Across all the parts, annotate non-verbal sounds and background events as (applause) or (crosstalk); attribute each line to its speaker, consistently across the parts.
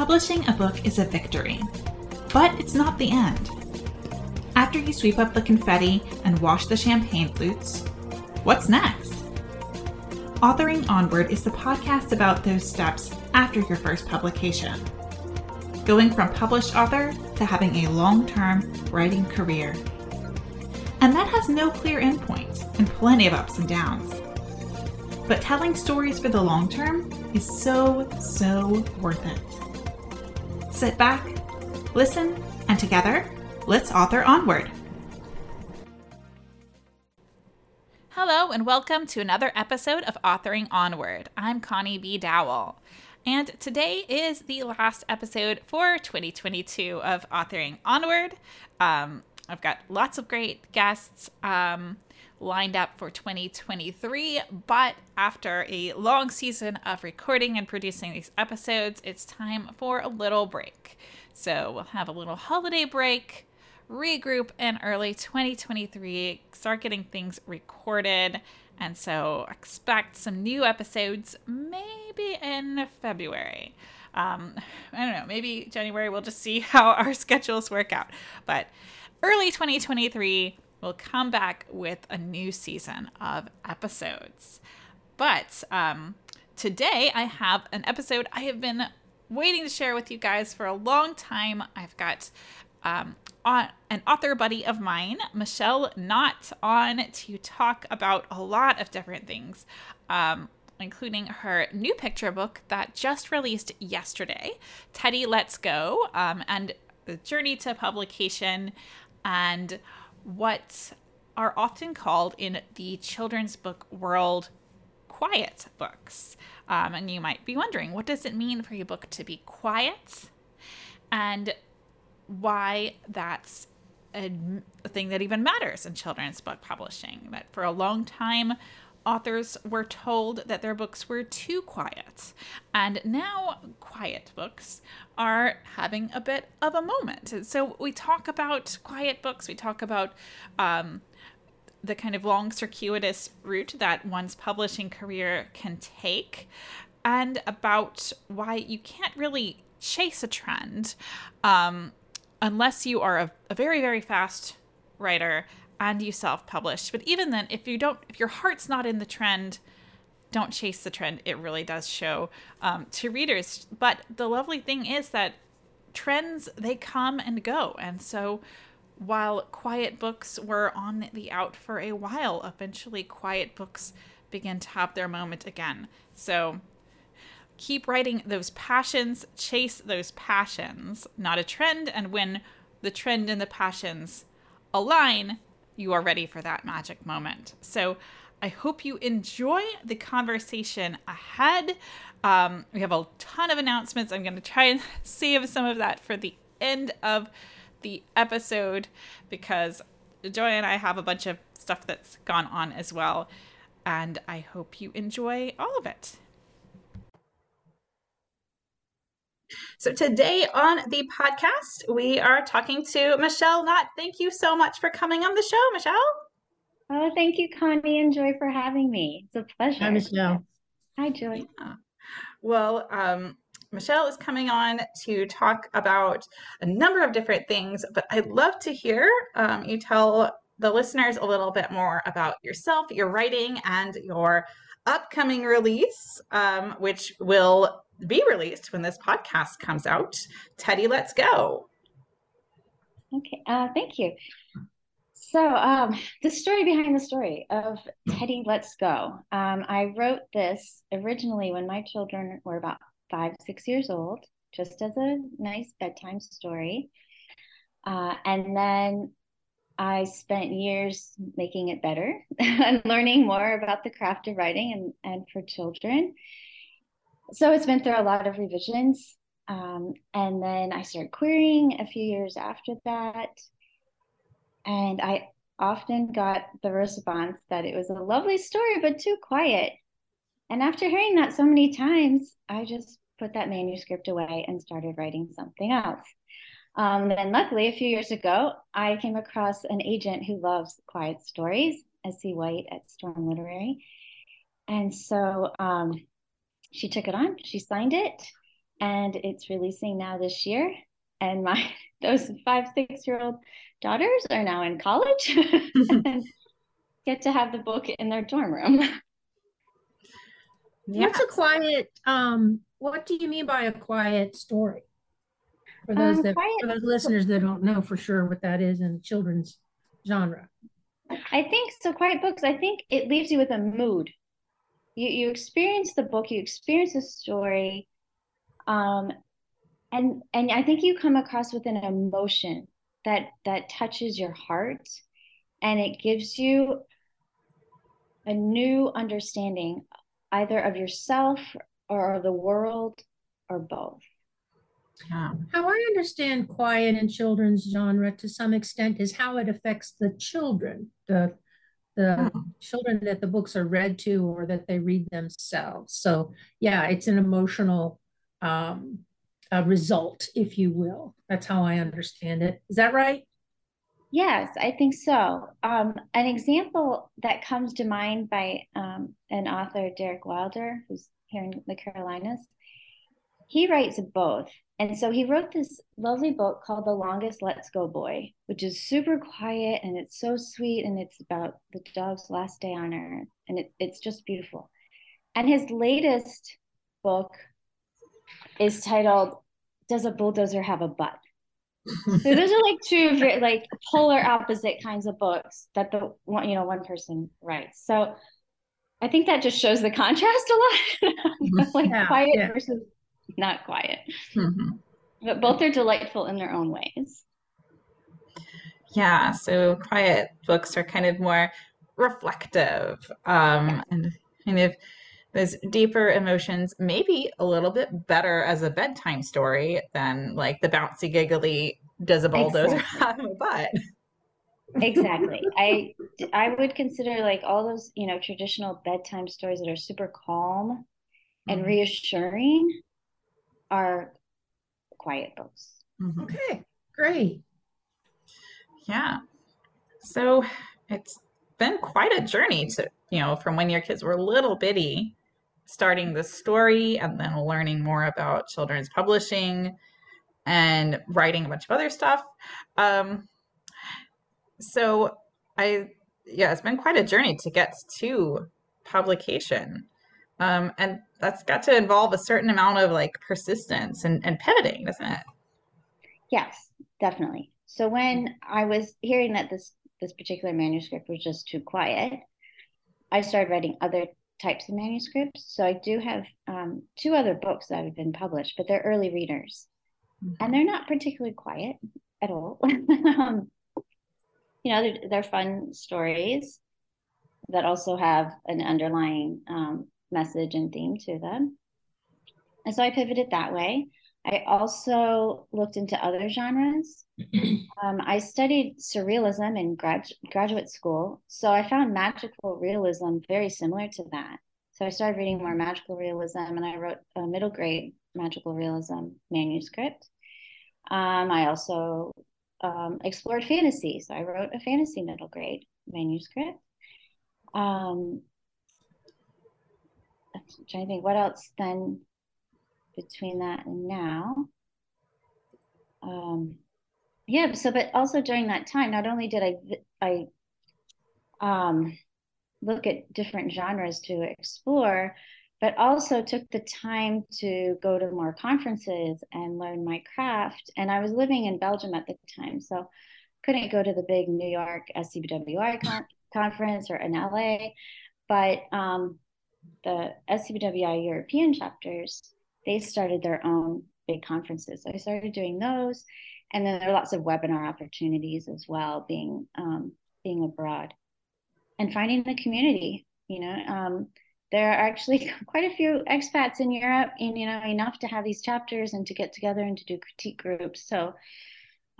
Speaker 1: Publishing a book is a victory, but it's not the end. After you sweep up the confetti and wash the champagne flutes, what's next? Authoring Onward is the podcast about those steps after your first publication. Going from published author to having a long term writing career. And that has no clear endpoint and plenty of ups and downs. But telling stories for the long term is so, so worth it. Sit back, listen, and together, let's author onward. Hello, and welcome to another episode of Authoring Onward. I'm Connie B. Dowell. And today is the last episode for 2022 of Authoring Onward. Um, I've got lots of great guests um, lined up for 2023, but after a long season of recording and producing these episodes, it's time for a little break. So we'll have a little holiday break regroup in early 2023, start getting things recorded. And so expect some new episodes maybe in February. Um, I don't know, maybe January, we'll just see how our (laughs) schedules work out. But early 2023, we'll come back with a new season of episodes. But um, today, I have an episode I have been waiting to share with you guys for a long time. I've got um, an author buddy of mine, Michelle Knott, on to talk about a lot of different things, um, including her new picture book that just released yesterday, Teddy Let's Go, um, and the journey to publication, and what are often called in the children's book world quiet books. Um, and you might be wondering, what does it mean for a book to be quiet? And why that's a, a thing that even matters in children's book publishing. That for a long time, authors were told that their books were too quiet. And now, quiet books are having a bit of a moment. So, we talk about quiet books, we talk about um, the kind of long, circuitous route that one's publishing career can take, and about why you can't really chase a trend. Um, unless you are a, a very, very fast writer and you self publish. But even then, if you don't, if your heart's not in the trend, don't chase the trend. It really does show um, to readers. But the lovely thing is that trends, they come and go. And so while quiet books were on the out for a while, eventually quiet books begin to have their moment again. So keep writing those passions, chase those passions, not a trend. And when the trend and the passions align, you are ready for that magic moment. So I hope you enjoy the conversation ahead. Um, we have a ton of announcements. I'm going to try and (laughs) save some of that for the end of the episode because Joy and I have a bunch of stuff that's gone on as well. And I hope you enjoy all of it. So today on the podcast, we are talking to Michelle Knott. Thank you so much for coming on the show, Michelle.
Speaker 2: Oh, thank you, Connie and Joy, for having me. It's a pleasure.
Speaker 3: Hi, Michelle.
Speaker 2: Hi, Joy.
Speaker 1: Yeah. Well, um, Michelle is coming on to talk about a number of different things, but I'd love to hear um, you tell the listeners a little bit more about yourself, your writing, and your upcoming release, um, which will be released when this podcast comes out. Teddy, let's go.
Speaker 2: Okay, uh, thank you. So, um, the story behind the story of Teddy Let's Go. Um, I wrote this originally when my children were about five, six years old, just as a nice bedtime story. Uh, and then I spent years making it better (laughs) and learning more about the craft of writing and, and for children so it's been through a lot of revisions. Um, and then I started querying a few years after that. And I often got the response that it was a lovely story, but too quiet. And after hearing that so many times, I just put that manuscript away and started writing something else. Um, then, luckily, a few years ago, I came across an agent who loves quiet stories, Essie White at Storm Literary. And so um, she took it on, she signed it, and it's releasing now this year. And my (laughs) those five, six year old daughters are now in college (laughs) and get to have the book in their dorm room. (laughs)
Speaker 3: Yeah. What's a quiet um what do you mean by a quiet story? For those um, that quiet, for those listeners that don't know for sure what that is in children's genre.
Speaker 2: I think so quiet books, I think it leaves you with a mood. You you experience the book, you experience the story, um, and and I think you come across with an emotion that that touches your heart, and it gives you a new understanding either of yourself or of the world or both.
Speaker 3: Yeah. How I understand quiet in children's genre to some extent is how it affects the children, the the hmm. children that the books are read to or that they read themselves. So yeah, it's an emotional um, result, if you will. That's how I understand it. Is that right?
Speaker 2: Yes, I think so. Um, an example that comes to mind by um, an author, Derick Wilder, who's here in the Carolinas, he writes both. And so he wrote this lovely book called The Longest Letsgoboy, which is super quiet and it's so sweet and it's about the dog's last day on earth. And it, it's just beautiful. And his latest book is titled Does a Bulldozer Have a Butt? so those are like two very, like polar opposite kinds of books that the one you know one person writes so i think that just shows the contrast a lot (laughs) like yeah, quiet yeah. versus not quiet mm-hmm. but both are delightful in their own ways
Speaker 1: yeah so quiet books are kind of more reflective um and kind of those deeper emotions maybe a little bit better as a bedtime story than like the bouncy giggly does a bulldozer exactly. (laughs) have a butt
Speaker 2: exactly (laughs) i i would consider like all those you know traditional bedtime stories that are super calm and mm-hmm. reassuring are quiet books
Speaker 3: mm-hmm. okay great
Speaker 1: yeah so it's been quite a journey to you know from when your kids were little bitty starting the story and then learning more about children's publishing and writing a bunch of other stuff. Um, so I, yeah, it's been quite a journey to get to publication. Um, and that's got to involve a certain amount of like persistence and, and pivoting, doesn't it?
Speaker 2: Yes, definitely. So when I was hearing that this this particular manuscript was just too quiet, I started writing other types of manuscripts. So I do have um, two other books that have been published, but they're early readers, mm-hmm. and they're not particularly quiet at all. (laughs) um, you know, they're, they're, fun stories that also have an underlying um, message and theme to them. And so I pivoted that way. I also looked into other genres. (clears throat) Um, I studied surrealism in grad- graduate school, so I found magical realism very similar to that. So I started reading more magical realism, and I wrote a middle grade magical realism manuscript. Um, I also um, explored fantasy, so I wrote a fantasy middle grade manuscript. Um, I'm trying to think what else then between that and now. Um, yeah. So, but also during that time, not only did I I um, look at different genres to explore, but also took the time to go to more conferences and learn my craft. And I was living in Belgium at the time, so couldn't go to the big New York SCBWI con- conference or in LA, but um, the SCBWI European chapters they started their own big conferences. So I started doing those, and then there are lots of webinar opportunities as well, being um, being abroad, and finding the community. You know, um, there are actually (laughs) quite a few expats in Europe, and you know, enough to have these chapters and to get together and to do critique groups. So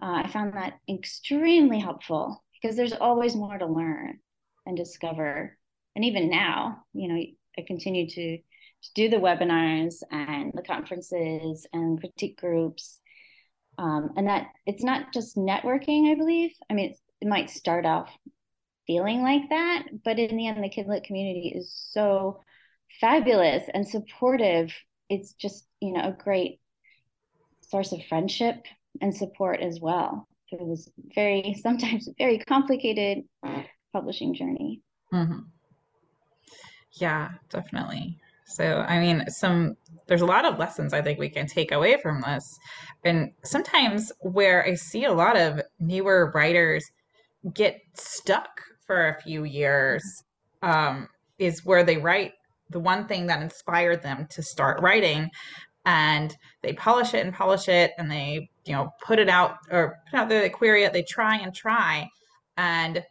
Speaker 2: uh, I found that extremely helpful because there's always more to learn and discover. And even now, you know, I continue to to do the webinars and the conferences and critique groups. Um, and that it's not just networking, I believe. I mean, it might start off feeling like that, but in the end, the Kidlit community is so fabulous and supportive. It's just, you know, a great source of friendship and support as well through this very (laughs) sometimes very complicated publishing journey.
Speaker 1: Mm-hmm. Yeah, definitely. So, I mean, some there's a lot of lessons I think we can take away from this. And sometimes where I see a lot of newer writers get stuck for a few years um, is where they write the one thing that inspired them to start writing and they polish it and polish it and they you know put it out or put out there they query it they try and try and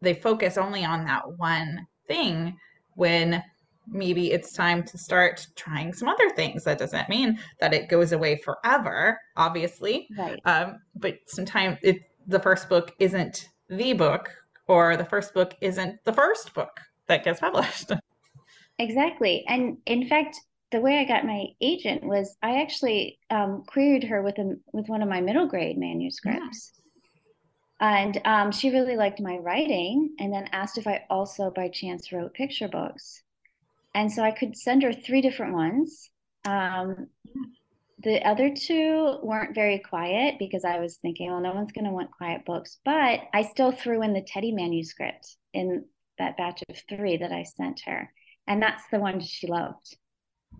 Speaker 1: they focus only on that one thing when maybe it's time to start trying some other things. That doesn't mean that it goes away forever obviously.
Speaker 2: Right.
Speaker 1: Um, but sometimes it the first book isn't the book or the first book isn't the first book that gets published. (laughs)
Speaker 2: Exactly. And in fact the way I got my agent was I actually um, queried her with a, with one of my middle grade manuscripts, yeah. And um, she really liked my writing, and then asked if I also by chance wrote picture books, and so I could send her three different ones. Um, the other two weren't very quiet because I was thinking, well, no one's going to want quiet books, but I still threw in the Teddy manuscript in that batch of three that I sent her, and that's the one she loved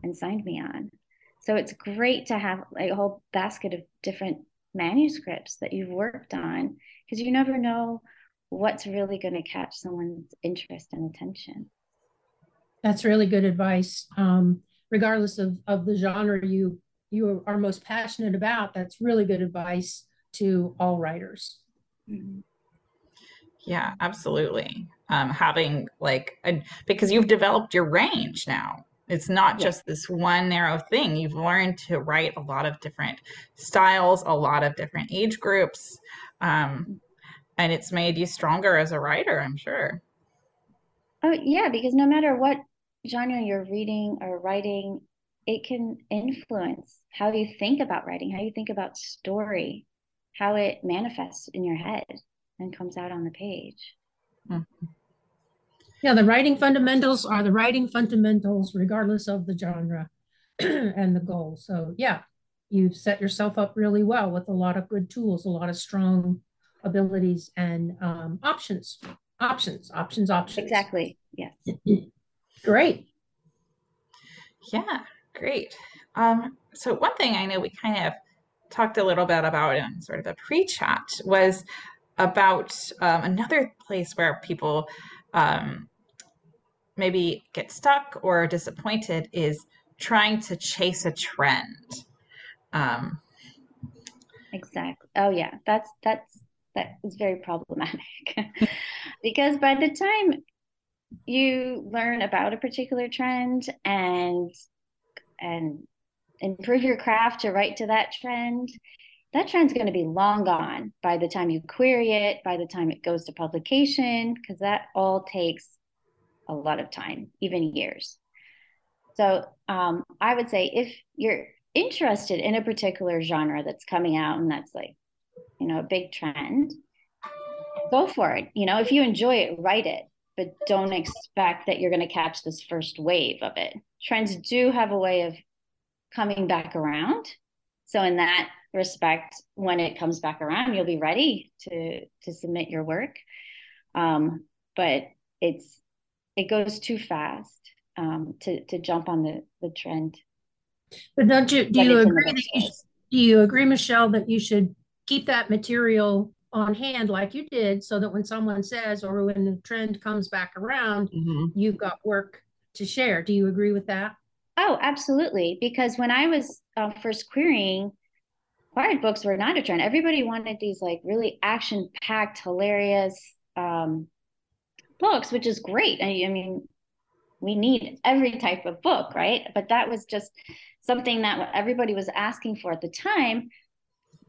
Speaker 2: and signed me on. So it's great to have like a whole basket of different manuscripts that you've worked on because you never know what's really going to catch someone's interest and attention.
Speaker 3: That's really good advice. Um, regardless of, of the genre you you are most passionate about, that's really good advice to all writers.
Speaker 1: Mm-hmm. Yeah, absolutely. Um, having like a, because you've developed your range now it's not just this one narrow thing. You've learned to write a lot of different styles, a lot of different age groups. Um, and it's made you stronger as a writer, I'm sure.
Speaker 2: Oh, yeah, because no matter what genre you're reading or writing, it can influence how you think about writing, how you think about story, how it manifests in your head and comes out on the page. Mm-hmm.
Speaker 3: Yeah, the writing fundamentals are the writing fundamentals, regardless of the genre (clears throat) and the goal. So, yeah, you've set yourself up really well with a lot of good tools, a lot of strong abilities and um, options, options, options, options.
Speaker 2: Exactly. Yes. (clears throat)
Speaker 3: great.
Speaker 1: Yeah, great. Um, so, one thing I know we kind of talked a little bit about in sort of a pre chat was about um, another place where people um, maybe get stuck or disappointed is trying to chase a trend. Um,
Speaker 2: exactly. Oh yeah, that's that's that is very problematic (laughs) because by the time you learn about a particular trend and and improve your craft to write to that trend that trend's going to be long gone by the time you query it, by the time it goes to publication, because that all takes a lot of time, even years. So um, I would say if you're interested in a particular genre that's coming out and that's like, you know, a big trend, go for it. You know, if you enjoy it, write it, but don't expect that you're going to catch this first wave of it. Trends do have a way of coming back around. So in that respect, when it comes back around, you'll be ready to to submit your work. Um, but it's it goes too fast um, to to jump on the the trend.
Speaker 3: But don't you do you agree that you, do you agree, Michelle, that you should keep that material on hand like you did, so that when someone says or when the trend comes back around, mm-hmm. you've got work to share. Do you agree with that?
Speaker 2: Oh, absolutely. Because when I was uh, first querying, quiet books were not a trend. Everybody wanted these like really action packed, hilarious, um, books, which is great. I, I mean, we need every type of book, right? But that was just something that everybody was asking for at the time.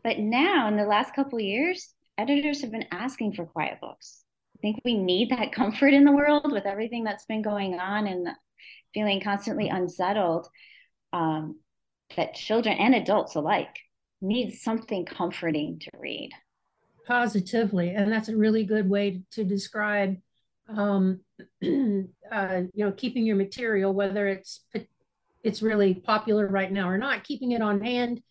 Speaker 2: But now, in the last couple years, editors have been asking for quiet books. I think we need that (laughs) comfort in the world with everything that's been going on and feeling constantly unsettled. Um, that children and adults alike need something comforting to read.
Speaker 3: Positively, and that's a really good way to describe um, (clears throat) uh, you know, keeping your material, whether it's it's really popular right now or not, keeping it on hand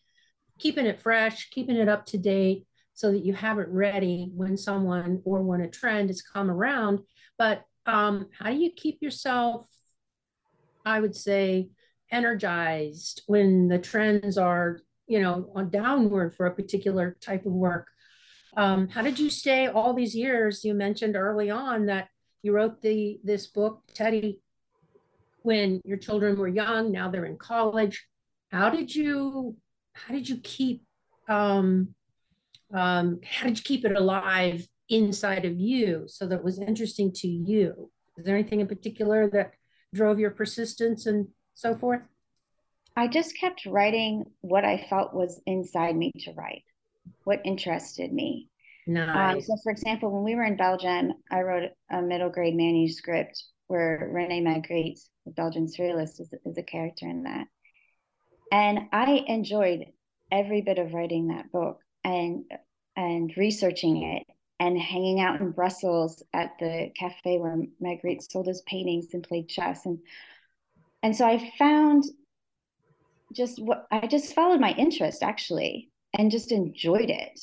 Speaker 3: keeping it fresh, keeping it up to date so that you have it ready when someone or when a trend has come around. But um, how do you keep yourself, I would say, energized when the trends are, you know, on downward for a particular type of work? Um, how did you stay all these years? You mentioned early on that you wrote the this book, Teddy, when your children were young. Now they're in college. How did you how did you keep um, um, how did you keep it alive inside of you so that was interesting to you? Is there anything in particular that drove your persistence and so forth?
Speaker 2: I just kept writing what I felt was inside me to write, what interested me. Um, nice. Um, so, for example, when we were in Belgium, I wrote a middle grade manuscript where Rene Magritte, the Belgian surrealist, is, is a character in that. And I enjoyed every bit of writing that book and and researching it and hanging out in Brussels at the cafe where Magritte sold his paintings and played chess and and so I found just what I just followed my interest actually and just enjoyed it.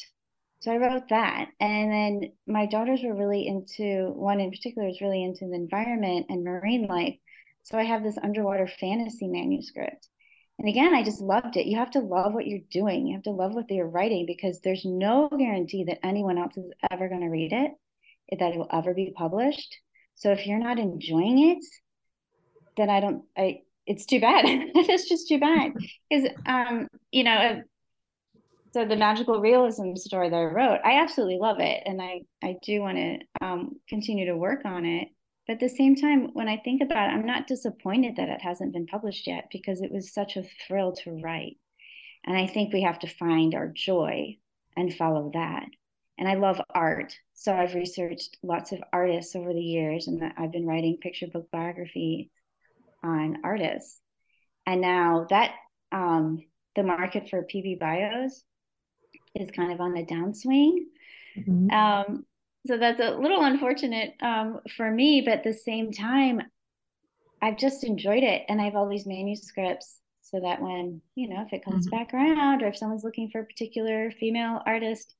Speaker 2: So I wrote that. And then my daughters were really into one in particular is really into the environment and marine life. So I have this underwater fantasy manuscript. And again, I just loved it. You have to love what you're doing. You have to love what you're writing because there's no guarantee that anyone else is ever going to read it, that it will ever be published. So if you're not enjoying it, then I don't, I, it's too bad. (laughs) it's just too bad. Because, um, you know, so the magical realism story that I wrote, I absolutely love it. And I, I do want to um, continue to work on it. But at the same time, when I think about it, I'm not disappointed that it hasn't been published yet because it was such a thrill to write. And I think we have to find our joy and follow that. And I love art. So I've researched lots of artists over the years, and I've been writing picture book biography on artists. And now that um, the market for PB bios is kind of on a downswing. Mm-hmm. Um, so that's a little unfortunate um, for me, but at the same time, I've just enjoyed it, and I have all these manuscripts so that when you know if it comes mm-hmm. back around, or if someone's looking for a particular female artist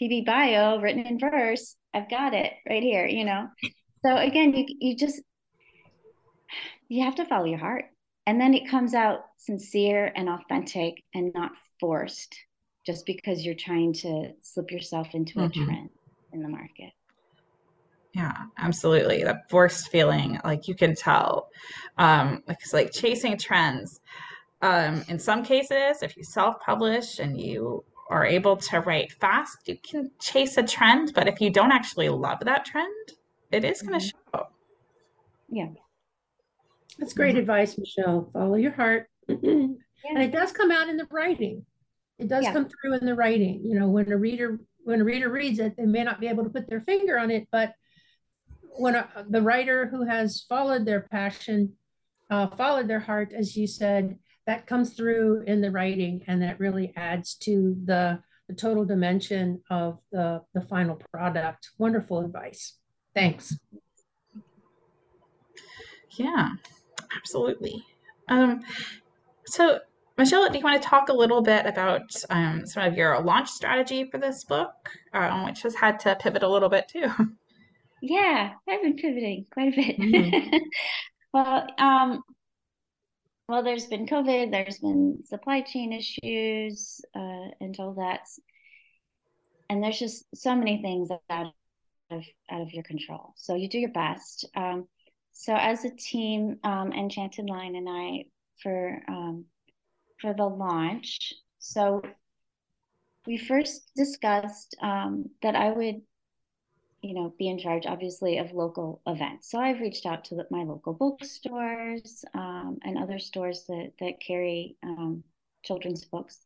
Speaker 2: PB bio written in verse, I've got it right here. You know, so again, you you just you have to follow your heart, and then it comes out sincere and authentic and not forced, just because you're trying to slip yourself into mm-hmm. a trend in the market.
Speaker 1: Yeah, absolutely. That forced feeling, like you can tell, um, it's like chasing trends. Um, in some cases, if you self-publish and you are able to write fast, you can chase a trend. But if you don't actually love that trend, it is going to mm-hmm. show.
Speaker 2: Yeah,
Speaker 3: that's great advice, Michelle. Follow your heart, yeah. and it does come out in the writing. It does yeah. come through in the writing. You know, when a reader when a reader reads it, they may not be able to put their finger on it, but when a, the writer who has followed their passion, uh, followed their heart, as you said, that comes through in the writing, and that really adds to the, the total dimension of the, the final product. Wonderful advice. Thanks.
Speaker 1: Yeah, absolutely. Um, so Michelle, do you want to talk a little bit about um, some of your launch strategy for this book, um, which has had to pivot a little bit too?
Speaker 2: Yeah, I've been pivoting quite a bit. Mm-hmm. (laughs) well, um, well, there's been COVID, there's been supply chain issues, uh, and all that, and there's just so many things out of out of your control. So you do your best. Um, so as a team, um, Enchanted Lion and I, for um, for the launch. So we first discussed um, that I would, you know, be in charge, obviously, of local events. So I've reached out to the, my local bookstores um, and other stores that that carry um, children's books,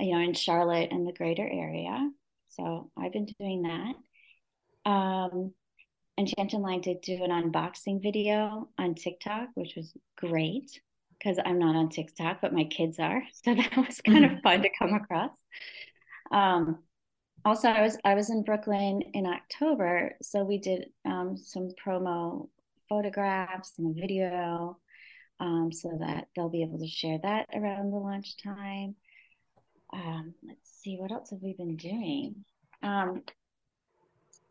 Speaker 2: you know, in Charlotte and the greater area. So I've been doing that. Um, Enchanted Lion did do an unboxing video on TikTok, which was great because I'm not on TikTok, but my kids are. (laughs) So that was kind mm-hmm. of fun to come across. Um, also, I was I was in Brooklyn in October, so we did um, some promo photographs and a video, um, so that they'll be able to share that around the launch time. um, let's see, what else have we been doing?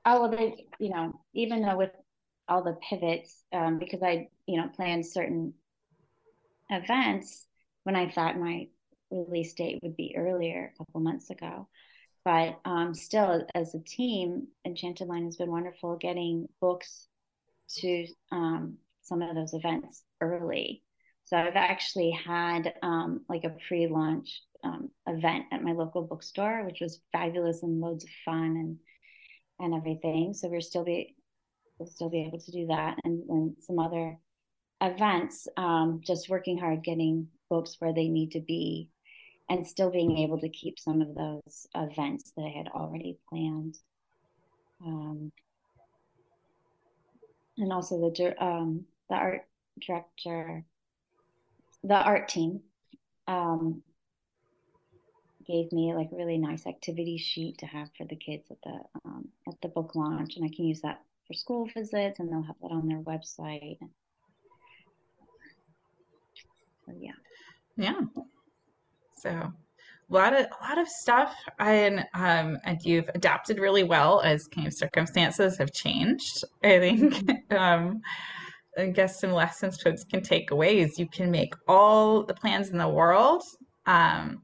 Speaker 2: Oh, well, they, you know, even though with all the pivots, um, because I, you know, planned certain events when I thought my release date would be earlier a couple months ago. But um, still, as a team, Enchanted Lion has been wonderful getting books to um, some of those events early. So I've actually had um, like a pre-launch um, event at my local bookstore, which was fabulous and loads of fun and and everything. So we're still be we'll still be able to do that and, and some other events. Um, just working hard getting folks where they need to be, and still being able to keep some of those events that I had already planned. Um, and also the um, the art director, the art team, um, gave me like a really nice activity sheet to have for the kids at the um, at the book launch, and I can use that for school visits, and they'll have that on their website. So yeah,
Speaker 1: yeah. So a lot of a lot of stuff, and um, and you've adapted really well as kind of circumstances have changed. I think. Mm-hmm. (laughs) um, I guess some lessons folks can take away is you can make all the plans in the world um,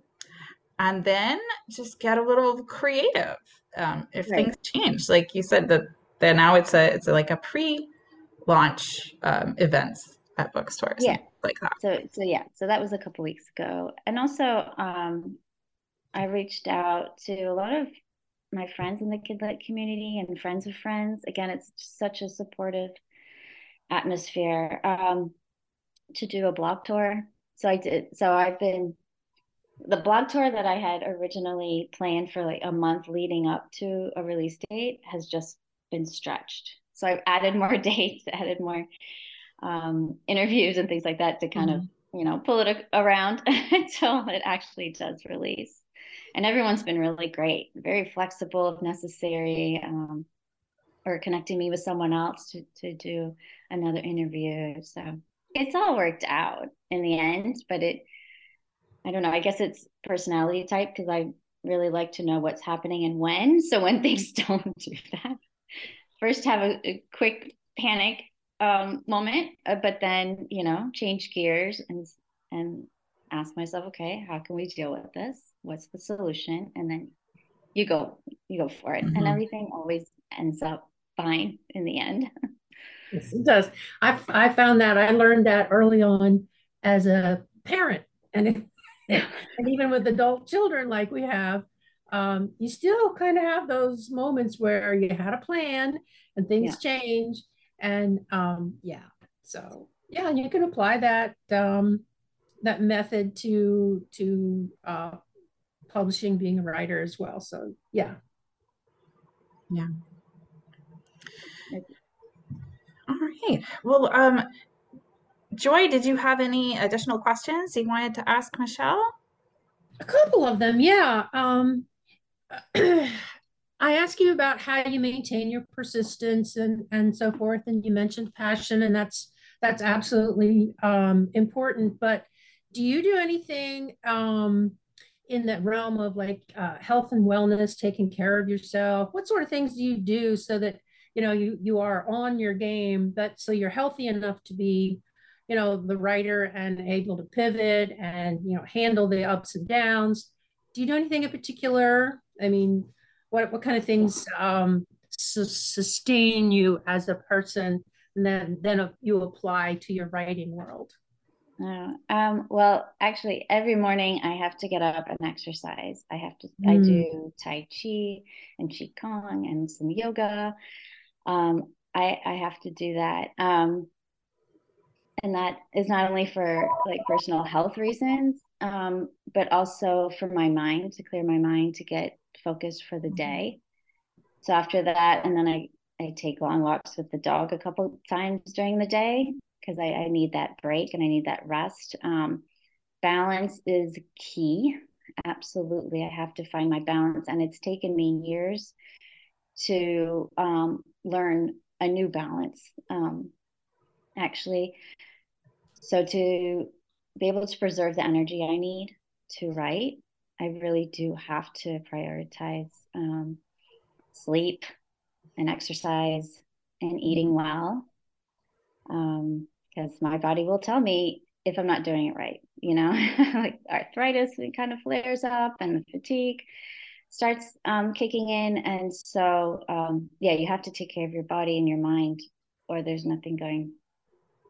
Speaker 1: and then just get a little creative um, if right. things change. Like you said, that that now it's a it's a, like a pre-launch um, events at bookstores.
Speaker 2: Yeah,
Speaker 1: like that.
Speaker 2: So so yeah, so that was a couple weeks ago, and also um, I reached out to a lot of my friends in the Kidlit community and friends of friends. Again, it's such a supportive atmosphere um, to do a blog tour. So I did. So I've been the blog tour that I had originally planned for like a month leading up to a release date has just been stretched. So I've added more (laughs) dates, added more um, interviews and things like that to kind mm-hmm. of you know pull it around (laughs) until it actually does release. And everyone's been really great, very flexible if necessary, um, or connecting me with someone else to to do another interview. So it's all worked out in the end, but it I don't know. I guess it's personality type because I really like to know what's happening and when. (laughs) So when things (laughs) don't do that, first have a, a quick panic um, moment, uh, but then you know change gears and and ask myself, okay, how can we deal with this? What's the solution? And then you go you go for it, mm-hmm. and everything always ends up fine in the end. (laughs)
Speaker 3: yes, it does. I I found that I learned that early on as a parent, and it, and even with adult children like we have, um, you still kind of have those moments where you had a plan and things yeah. change. And um, yeah, so yeah, and you can apply that um, that method to to uh, publishing, being a writer as well. So yeah,
Speaker 1: yeah. All right. Well, um, Joy, did you have any additional questions you wanted to ask Michelle?
Speaker 3: A couple of them, yeah. Um, (clears throat) I asked you about how you maintain your persistence and and so forth, and you mentioned passion, and that's that's absolutely um, important. But do you do anything um, in that realm of like uh, health and wellness, taking care of yourself? What sort of things do you do so that you know you you are on your game, but so you're healthy enough to be you know the writer and able to pivot and you know handle the ups and downs do you do anything in particular i mean what what kind of things um, su- sustain you as a person and then then you apply to your writing world
Speaker 2: uh, um, well, actually, every morning I have to get up and exercise. I have to. Mm. I do Tai Chi and Qigong and some yoga. Um, I I have to do that. Um, and that is not only for like personal health reasons um, but also for my mind to clear my mind to get focused for the mm-hmm. day. So after that and then i i take long walks with the dog a couple times during the day because I, I, need that break and i need that rest. Um, balance is key. Absolutely i have to find my balance and it's taken me years to um, learn a new balance. Um, actually so to be able to preserve the energy I need to write, I really do have to prioritize um, sleep and exercise and eating well because um, my body will tell me if I'm not doing it right. You know, (laughs) like arthritis it kind of flares up and the fatigue starts um, kicking in. And so, um, yeah, you have to take care of your body and your mind, or there's nothing going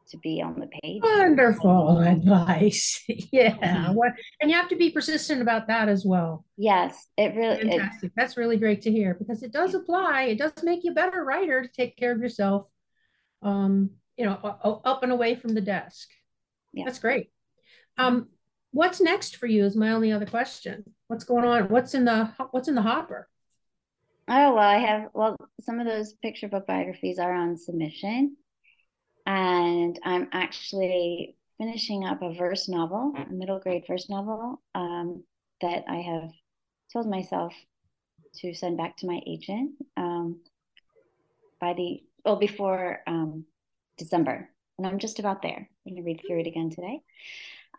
Speaker 2: to be on the page.
Speaker 3: Wonderful (laughs) advice. (laughs) yeah. Mm-hmm. And you have to be persistent about that as well.
Speaker 2: Yes, it really
Speaker 3: fantastic. It, That's really great to hear because it does apply. It does make you a better writer to take care of yourself. Um, you know, up and away from the desk. Yeah. That's great. Um, what's next for you is my only other question. What's going on? What's in the what's in the hopper?
Speaker 2: Oh well, I have well some of those picture book biographies are on submission and I'm actually finishing up a verse novel, a middle grade verse novel um, that I have told myself to send back to my agent um, by the well before um, December, and I'm just about there. I'm going to read through it again today.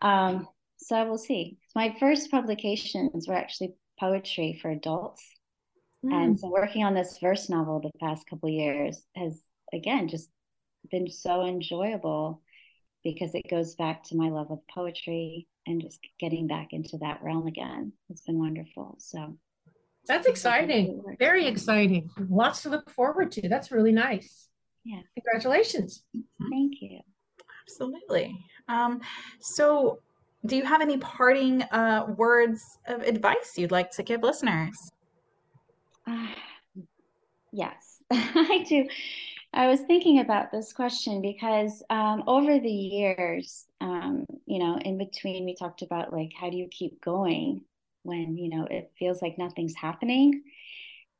Speaker 2: Um, so I will see. My first publications were actually poetry for adults, mm. and so working on this verse novel the past couple years has again just been so enjoyable because it goes back to my love of poetry and just getting back into that realm again. It's been wonderful. So
Speaker 3: that's exciting. Very exciting. Lots to look forward to. That's really nice.
Speaker 2: Yeah.
Speaker 3: Congratulations.
Speaker 2: Thank you.
Speaker 1: Absolutely. Um, so, do you have any parting uh, words of advice you'd like to give listeners?
Speaker 2: Uh, yes, (laughs) I do. I was thinking about this question because um, over the years, um, you know, in between, we talked about like, how do you keep going when, you know, it feels like nothing's happening?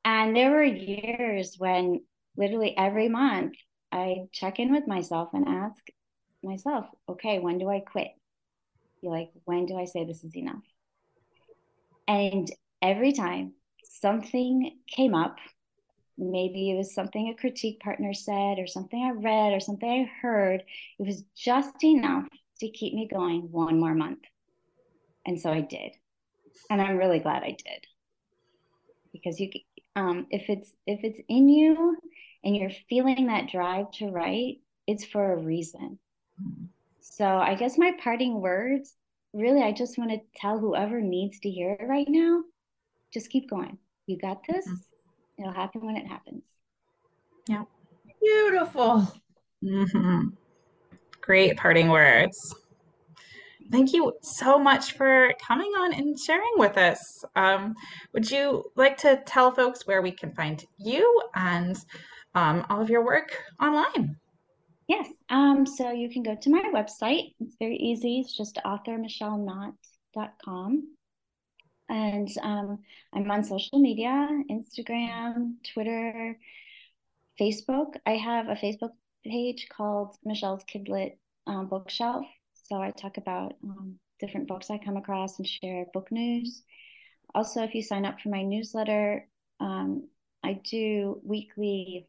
Speaker 2: And there were years when literally every month I check in with myself and ask myself, okay, when do I quit? You're like, when do I say this is enough? And every time something came up maybe it was something a critique partner said or something I read or something I heard. It was just enough to keep me going one more month. And so I did. And I'm really glad I did. Because you um if it's if it's in you and you're feeling that drive to write, it's for a reason. So I guess my parting words, really I just want to tell whoever needs to hear it right now, just keep going. You got this. It'll happen when it happens.
Speaker 1: Yeah.
Speaker 3: Beautiful.
Speaker 1: Mm-hmm. Great parting words. Thank you so much for coming on and sharing with us. Um, would you like to tell folks where we can find you and um, all of your work online?
Speaker 2: Yes. Um, so you can go to my website. It's very easy. It's just authormichelleknott.com. And um, I'm on social media Instagram, Twitter, Facebook. I have a Facebook page called Michelle's Kidlit um, Bookshelf. So I talk about um, different books I come across and share book news. Also, if you sign up for my newsletter, um, I do weekly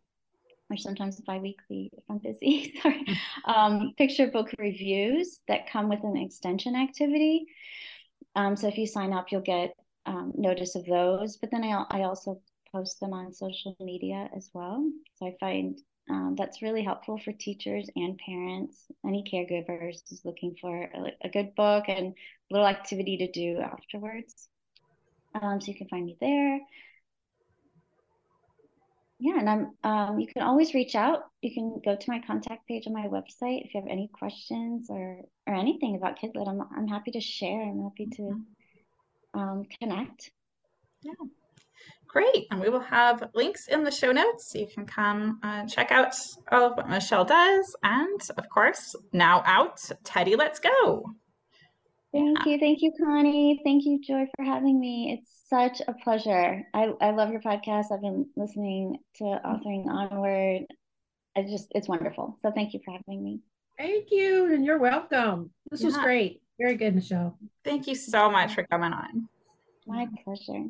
Speaker 2: or sometimes bi-weekly if I'm busy, (laughs) sorry, um, picture book reviews that come with an extension activity. Um, so if you sign up, you'll get um, notice of those. But then I, I also post them on social media as well. So I find um, that's really helpful for teachers and parents, any caregivers who's looking for a, a, good book and a little activity to do afterwards. Um, so you can find me there. Yeah, and I'm. Um, you can always reach out. You can go to my contact page on my website if you have any questions or or anything about Kidlit. I'm I'm happy to share. I'm happy to mm-hmm. um, connect.
Speaker 1: Yeah. Great. And we will have links in the show notes. So you can come uh, check out all of what Michelle does. And of course, now out, Teddy, let's go.
Speaker 2: Thank yeah. you. Thank you, Connie. Thank you, Joy, for having me. It's such a pleasure. I, I love your podcast. I've been listening to Authoring Onward. I just, it's wonderful. So thank you for having me.
Speaker 3: Thank you. And you're welcome. This yeah. was great. Very good, Michelle.
Speaker 1: Thank you so much for coming on.
Speaker 2: My pleasure.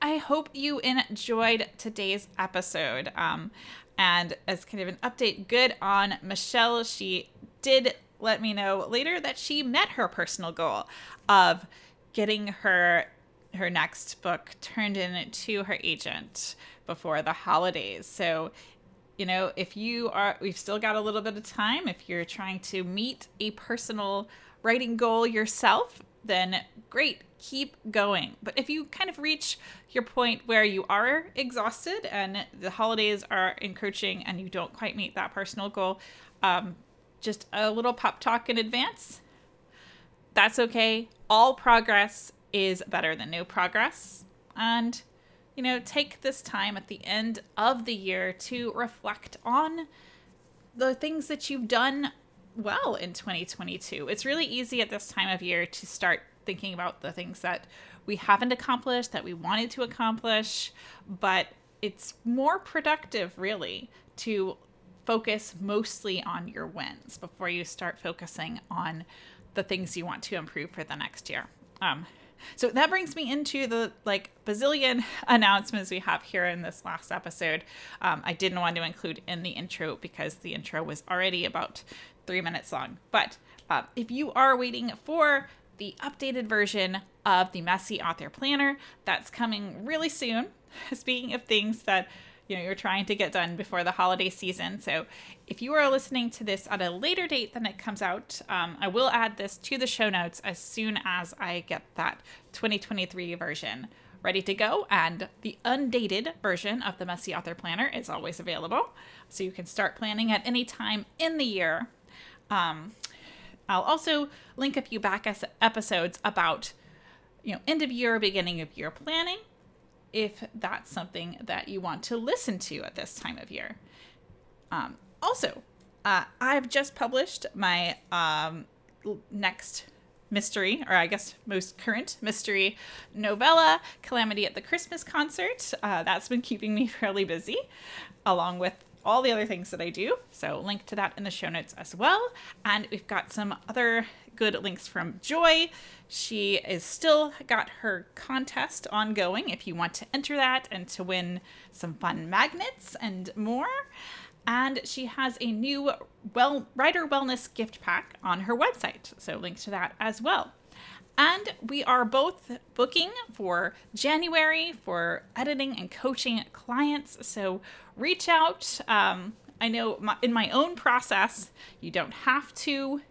Speaker 1: I hope you enjoyed today's episode. Um, and as kind of an update, good on Michelle. She did let me know later that she met her personal goal of getting her her next book turned in to her agent before the holidays. So, you know, if you are, we've still got a little bit of time. If you're trying to meet a personal writing goal yourself, then great, keep going. But if you kind of reach your point where you are exhausted and the holidays are encroaching and you don't quite meet that personal goal, um, just a little pop talk in advance. That's okay. All progress is better than no progress. And, you know, take this time at the end of the year to reflect on the things that you've done well in 2022. It's really easy at this time of year to start thinking about the things that we haven't accomplished, that we wanted to accomplish, but it's more productive, really, to focus mostly on your wins before you start focusing on the things you want to improve for the next year. Um, so that brings me into the like bazillion (laughs) announcements we have here in this last episode. Um, I didn't want to include in the intro because the intro was already about three minutes long. But uh, if you are waiting for the updated version of the Messy Author Planner, that's coming really soon. (laughs) Speaking of things that you know you're trying to get done before the holiday season. So if you are listening to this at a later date than it comes out, um, I will add this to the show notes as soon as I get that 2023 version ready to go. And the undated version of the Messy Author Planner is always available, so you can start planning at any time in the year. Um, I'll also link a few back episodes about you know end of year, beginning of year planning if that's something that you want to listen to at this time of year. Um, also, uh, I've just published my um, next mystery, or I guess most current mystery novella, Calamity at the Christmas Concert. Uh, that's been keeping me (laughs) fairly busy, along with all the other things that I do. So, link to that in the show notes as well. And we've got some other good links from Joy. She is still got her contest ongoing if you want to enter that and to win some fun magnets and more. And she has a new well writer wellness gift pack on her website. So link to that as well. And we are both booking for January for editing and coaching clients. So reach out. Um, I know my, in my own process, you don't have to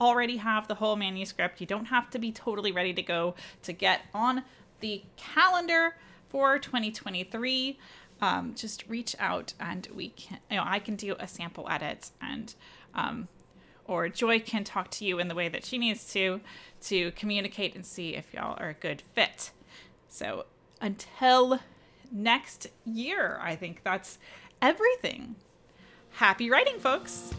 Speaker 1: already have the whole manuscript. You don't have to be totally ready to go to get on the calendar for 2023. Um, just reach out and we can, you know, I can do a sample edit and, um, or Joy can talk to you in the way that she needs to, to communicate and see if y'all are a good fit. So until next year, I think that's everything. Happy writing, folks!